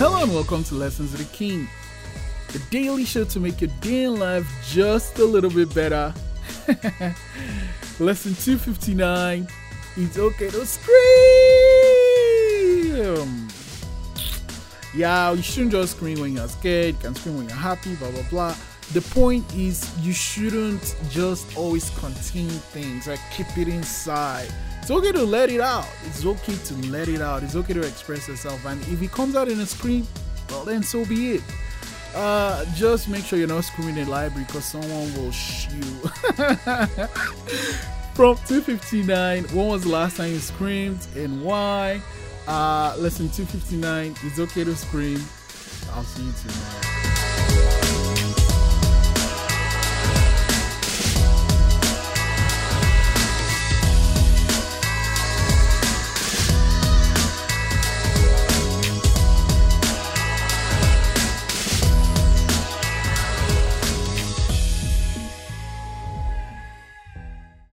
welcome to Lessons of the King, the daily show to make your day in life just a little bit better. Lesson 259 It's okay to scream. Yeah, you shouldn't just scream when you're scared, you can scream when you're happy, blah blah blah. The point is, you shouldn't just always contain things, like keep it inside. It's okay to let it out. It's okay to let it out. It's okay to express yourself. And if it comes out in a scream, well, then so be it. Uh, just make sure you're not screaming in the library because someone will shoot. From 259, when was the last time you screamed and why? Uh, lesson 259, it's okay to scream. I'll see you tomorrow.